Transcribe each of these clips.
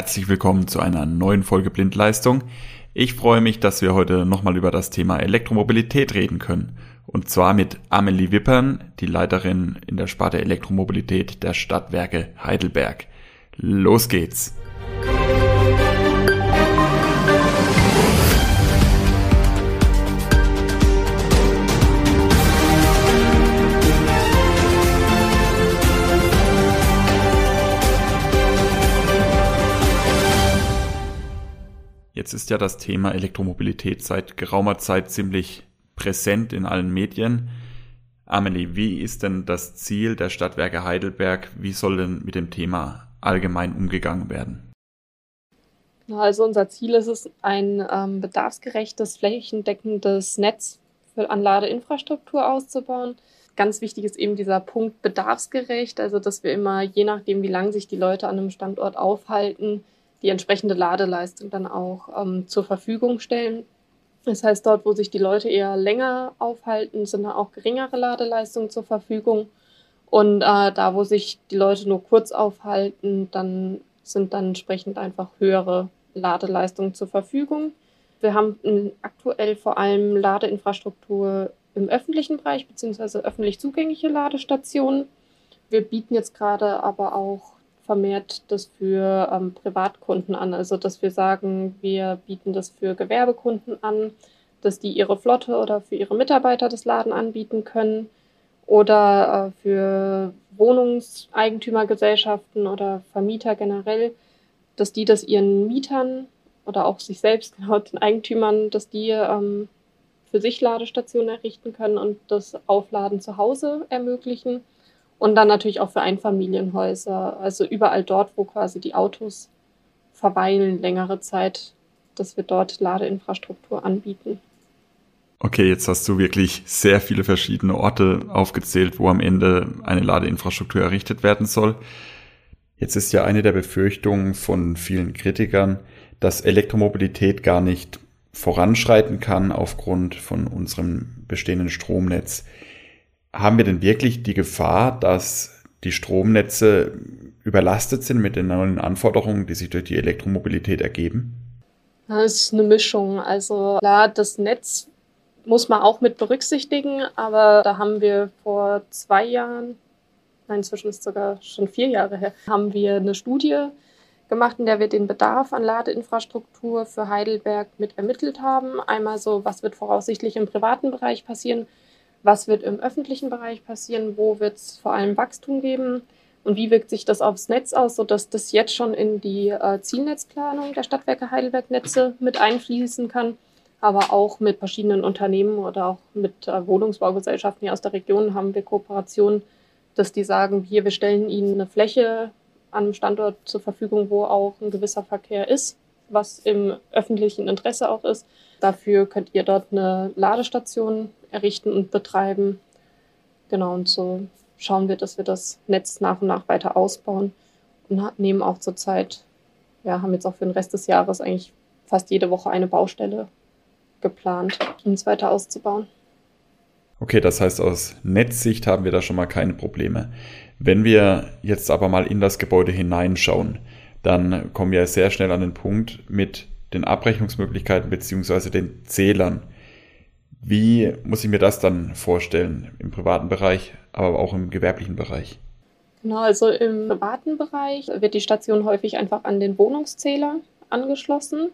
Herzlich willkommen zu einer neuen Folge Blindleistung. Ich freue mich, dass wir heute nochmal über das Thema Elektromobilität reden können. Und zwar mit Amelie Wippern, die Leiterin in der Sparte Elektromobilität der Stadtwerke Heidelberg. Los geht's! Jetzt ist ja das Thema Elektromobilität seit geraumer Zeit ziemlich präsent in allen Medien. Amelie, wie ist denn das Ziel der Stadtwerke Heidelberg? Wie soll denn mit dem Thema allgemein umgegangen werden? Also unser Ziel ist es, ein ähm, bedarfsgerechtes, flächendeckendes Netz für Anladeinfrastruktur auszubauen. Ganz wichtig ist eben dieser Punkt bedarfsgerecht, also dass wir immer, je nachdem, wie lange sich die Leute an einem Standort aufhalten, die entsprechende Ladeleistung dann auch ähm, zur Verfügung stellen. Das heißt, dort, wo sich die Leute eher länger aufhalten, sind da auch geringere Ladeleistungen zur Verfügung. Und äh, da, wo sich die Leute nur kurz aufhalten, dann sind dann entsprechend einfach höhere Ladeleistungen zur Verfügung. Wir haben aktuell vor allem Ladeinfrastruktur im öffentlichen Bereich beziehungsweise öffentlich zugängliche Ladestationen. Wir bieten jetzt gerade aber auch vermehrt das für ähm, Privatkunden an. Also dass wir sagen, wir bieten das für Gewerbekunden an, dass die ihre Flotte oder für ihre Mitarbeiter das Laden anbieten können oder äh, für Wohnungseigentümergesellschaften oder Vermieter generell, dass die das ihren Mietern oder auch sich selbst, genau den Eigentümern, dass die ähm, für sich Ladestationen errichten können und das Aufladen zu Hause ermöglichen. Und dann natürlich auch für Einfamilienhäuser, also überall dort, wo quasi die Autos verweilen längere Zeit, dass wir dort Ladeinfrastruktur anbieten. Okay, jetzt hast du wirklich sehr viele verschiedene Orte aufgezählt, wo am Ende eine Ladeinfrastruktur errichtet werden soll. Jetzt ist ja eine der Befürchtungen von vielen Kritikern, dass Elektromobilität gar nicht voranschreiten kann aufgrund von unserem bestehenden Stromnetz haben wir denn wirklich die Gefahr, dass die Stromnetze überlastet sind mit den neuen Anforderungen, die sich durch die Elektromobilität ergeben? Das ist eine Mischung. Also klar, das Netz muss man auch mit berücksichtigen, aber da haben wir vor zwei Jahren, nein, inzwischen ist es sogar schon vier Jahre her, haben wir eine Studie gemacht, in der wir den Bedarf an Ladeinfrastruktur für Heidelberg mit ermittelt haben. Einmal so, was wird voraussichtlich im privaten Bereich passieren, was wird im öffentlichen Bereich passieren, wo wird es vor allem Wachstum geben und wie wirkt sich das aufs Netz aus, sodass das jetzt schon in die äh, Zielnetzplanung der Stadtwerke Heidelberg Netze mit einfließen kann, aber auch mit verschiedenen Unternehmen oder auch mit äh, Wohnungsbaugesellschaften hier aus der Region haben wir Kooperationen, dass die sagen, hier, wir stellen Ihnen eine Fläche an einem Standort zur Verfügung, wo auch ein gewisser Verkehr ist, was im öffentlichen Interesse auch ist. Dafür könnt ihr dort eine Ladestation errichten und betreiben. Genau, und so schauen wir, dass wir das Netz nach und nach weiter ausbauen und nehmen auch zurzeit, ja, haben jetzt auch für den Rest des Jahres eigentlich fast jede Woche eine Baustelle geplant, um es weiter auszubauen. Okay, das heißt, aus Netzsicht haben wir da schon mal keine Probleme. Wenn wir jetzt aber mal in das Gebäude hineinschauen, dann kommen wir sehr schnell an den Punkt mit den Abrechnungsmöglichkeiten beziehungsweise den Zählern. Wie muss ich mir das dann vorstellen im privaten Bereich, aber auch im gewerblichen Bereich? Genau, also im privaten Bereich wird die Station häufig einfach an den Wohnungszähler angeschlossen.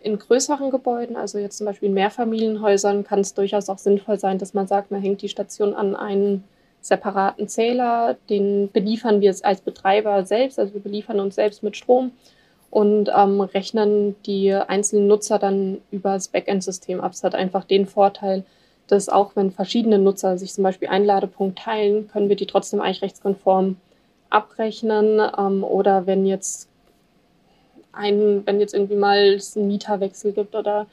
In größeren Gebäuden, also jetzt zum Beispiel in Mehrfamilienhäusern, kann es durchaus auch sinnvoll sein, dass man sagt, man hängt die Station an einen separaten Zähler, den beliefern wir als Betreiber selbst, also wir beliefern uns selbst mit Strom und ähm, rechnen die einzelnen Nutzer dann über das Backend-System ab. Es hat einfach den Vorteil, dass auch wenn verschiedene Nutzer sich zum Beispiel einen Ladepunkt teilen, können wir die trotzdem eichrechtskonform abrechnen. Ähm, oder wenn jetzt ein, wenn jetzt irgendwie mal es einen Mieterwechsel gibt oder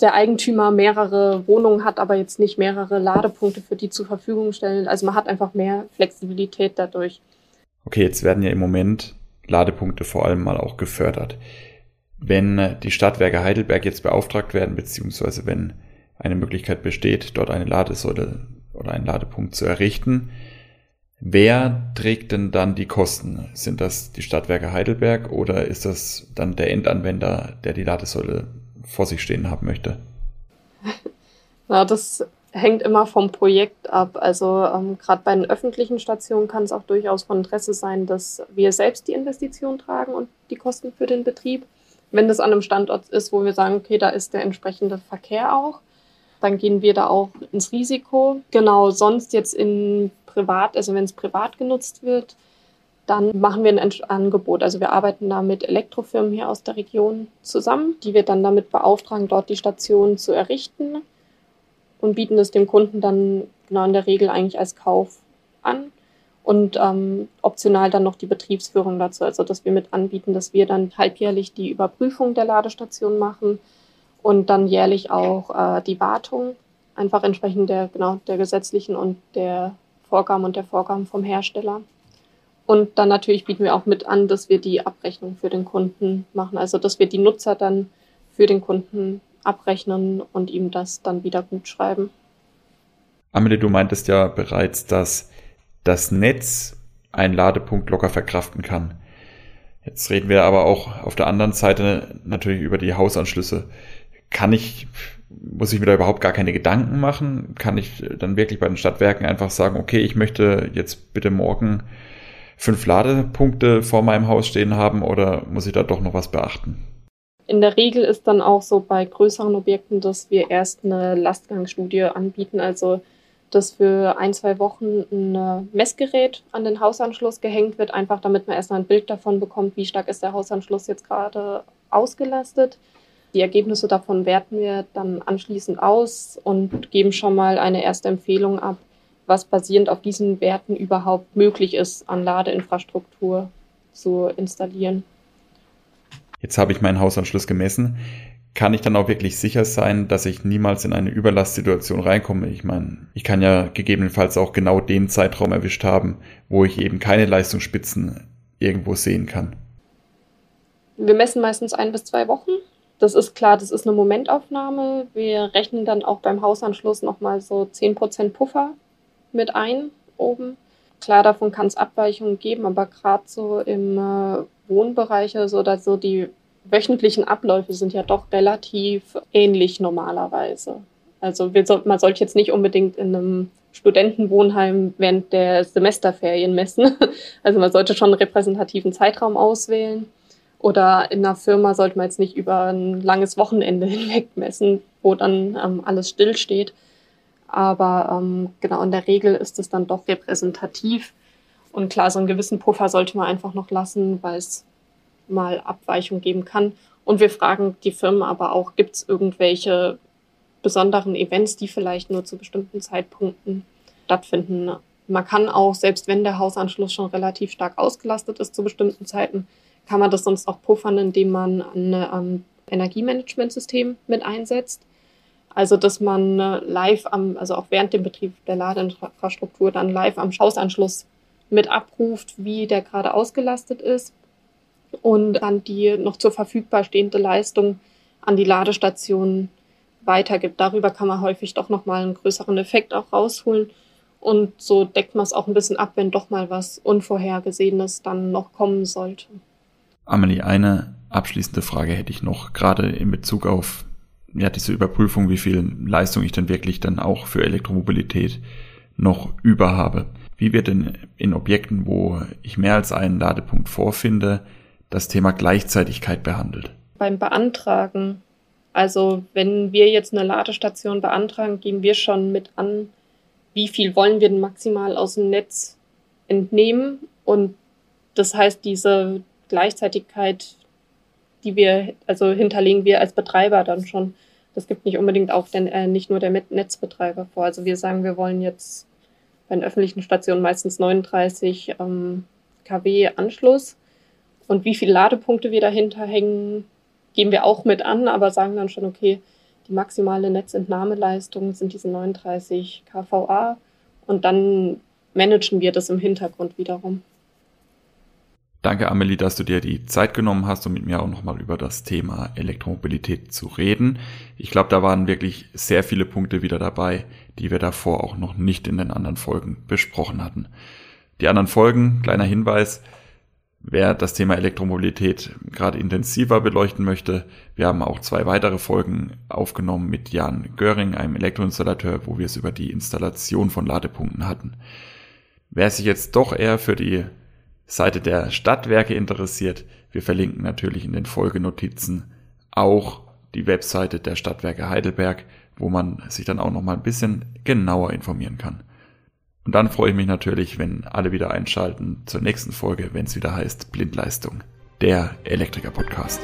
der Eigentümer mehrere Wohnungen hat, aber jetzt nicht mehrere Ladepunkte für die zur Verfügung stellen. Also man hat einfach mehr Flexibilität dadurch. Okay, jetzt werden ja im Moment Ladepunkte vor allem mal auch gefördert. Wenn die Stadtwerke Heidelberg jetzt beauftragt werden, beziehungsweise wenn eine Möglichkeit besteht, dort eine Ladesäule oder einen Ladepunkt zu errichten, Wer trägt denn dann die Kosten? Sind das die Stadtwerke Heidelberg oder ist das dann der Endanwender, der die Ladesäule vor sich stehen haben möchte? Ja, das hängt immer vom Projekt ab. Also ähm, gerade bei den öffentlichen Stationen kann es auch durchaus von Interesse sein, dass wir selbst die Investition tragen und die Kosten für den Betrieb. Wenn das an einem Standort ist, wo wir sagen, okay, da ist der entsprechende Verkehr auch, dann gehen wir da auch ins Risiko. Genau, sonst jetzt in privat, also wenn es privat genutzt wird, dann machen wir ein Angebot. Also wir arbeiten da mit Elektrofirmen hier aus der Region zusammen, die wir dann damit beauftragen, dort die Station zu errichten und bieten es dem Kunden dann genau in der Regel eigentlich als Kauf an und ähm, optional dann noch die Betriebsführung dazu, also dass wir mit anbieten, dass wir dann halbjährlich die Überprüfung der Ladestation machen und dann jährlich auch äh, die Wartung, einfach entsprechend der, genau, der gesetzlichen und der Vorgaben und der Vorgaben vom Hersteller. Und dann natürlich bieten wir auch mit an, dass wir die Abrechnung für den Kunden machen, also dass wir die Nutzer dann für den Kunden abrechnen und ihm das dann wieder gut schreiben. Amelie, du meintest ja bereits, dass das Netz einen Ladepunkt locker verkraften kann. Jetzt reden wir aber auch auf der anderen Seite natürlich über die Hausanschlüsse kann ich, muss ich mir da überhaupt gar keine Gedanken machen? Kann ich dann wirklich bei den Stadtwerken einfach sagen, okay, ich möchte jetzt bitte morgen fünf Ladepunkte vor meinem Haus stehen haben oder muss ich da doch noch was beachten? In der Regel ist dann auch so bei größeren Objekten, dass wir erst eine Lastgangstudie anbieten, also dass für ein, zwei Wochen ein Messgerät an den Hausanschluss gehängt wird, einfach damit man erstmal ein Bild davon bekommt, wie stark ist der Hausanschluss jetzt gerade ausgelastet. Die Ergebnisse davon werten wir dann anschließend aus und geben schon mal eine erste Empfehlung ab, was basierend auf diesen Werten überhaupt möglich ist, an Ladeinfrastruktur zu installieren. Jetzt habe ich meinen Hausanschluss gemessen. Kann ich dann auch wirklich sicher sein, dass ich niemals in eine Überlastsituation reinkomme? Ich meine, ich kann ja gegebenenfalls auch genau den Zeitraum erwischt haben, wo ich eben keine Leistungsspitzen irgendwo sehen kann. Wir messen meistens ein bis zwei Wochen das ist klar, das ist eine Momentaufnahme. Wir rechnen dann auch beim Hausanschluss nochmal so 10% Puffer mit ein oben. Klar, davon kann es Abweichungen geben, aber gerade so im äh, Wohnbereich so, oder so die wöchentlichen Abläufe sind ja doch relativ ähnlich normalerweise. Also soll, man sollte jetzt nicht unbedingt in einem Studentenwohnheim während der Semesterferien messen. Also man sollte schon einen repräsentativen Zeitraum auswählen. Oder in einer Firma sollte man jetzt nicht über ein langes Wochenende hinweg messen, wo dann ähm, alles stillsteht. Aber ähm, genau in der Regel ist es dann doch repräsentativ. Und klar, so einen gewissen Puffer sollte man einfach noch lassen, weil es mal Abweichung geben kann. Und wir fragen die Firmen aber auch, gibt es irgendwelche besonderen Events, die vielleicht nur zu bestimmten Zeitpunkten stattfinden. Man kann auch, selbst wenn der Hausanschluss schon relativ stark ausgelastet ist zu bestimmten Zeiten, kann man das sonst auch puffern, indem man ein ähm, Energiemanagementsystem mit einsetzt. Also, dass man äh, live am, also auch während dem Betrieb der Ladeinfrastruktur dann live am Hausanschluss mit abruft, wie der gerade ausgelastet ist und dann die noch zur verfügbar stehende Leistung an die Ladestation weitergibt. Darüber kann man häufig doch nochmal einen größeren Effekt auch rausholen. Und so deckt man es auch ein bisschen ab, wenn doch mal was Unvorhergesehenes dann noch kommen sollte. Amelie, eine abschließende Frage hätte ich noch, gerade in Bezug auf ja, diese Überprüfung, wie viel Leistung ich denn wirklich dann auch für Elektromobilität noch über habe. Wie wird denn in Objekten, wo ich mehr als einen Ladepunkt vorfinde, das Thema Gleichzeitigkeit behandelt? Beim Beantragen, also wenn wir jetzt eine Ladestation beantragen, geben wir schon mit an, wie viel wollen wir denn maximal aus dem Netz entnehmen. Und das heißt, diese Gleichzeitigkeit, die wir, also hinterlegen wir als Betreiber dann schon. Das gibt nicht unbedingt auch den, äh, nicht nur der Netzbetreiber vor. Also wir sagen, wir wollen jetzt bei den öffentlichen Stationen meistens 39 ähm, kW Anschluss. Und wie viele Ladepunkte wir dahinter hängen, geben wir auch mit an, aber sagen dann schon, okay, die maximale Netzentnahmeleistung sind diese 39 kVA und dann managen wir das im Hintergrund wiederum. Danke, Amelie, dass du dir die Zeit genommen hast, um mit mir auch nochmal über das Thema Elektromobilität zu reden. Ich glaube, da waren wirklich sehr viele Punkte wieder dabei, die wir davor auch noch nicht in den anderen Folgen besprochen hatten. Die anderen Folgen, kleiner Hinweis, wer das Thema Elektromobilität gerade intensiver beleuchten möchte, wir haben auch zwei weitere Folgen aufgenommen mit Jan Göring, einem Elektroinstallateur, wo wir es über die Installation von Ladepunkten hatten. Wer sich jetzt doch eher für die Seite der Stadtwerke interessiert, wir verlinken natürlich in den Folgenotizen auch die Webseite der Stadtwerke Heidelberg, wo man sich dann auch noch mal ein bisschen genauer informieren kann. Und dann freue ich mich natürlich, wenn alle wieder einschalten zur nächsten Folge, wenn es wieder heißt Blindleistung, der Elektriker Podcast.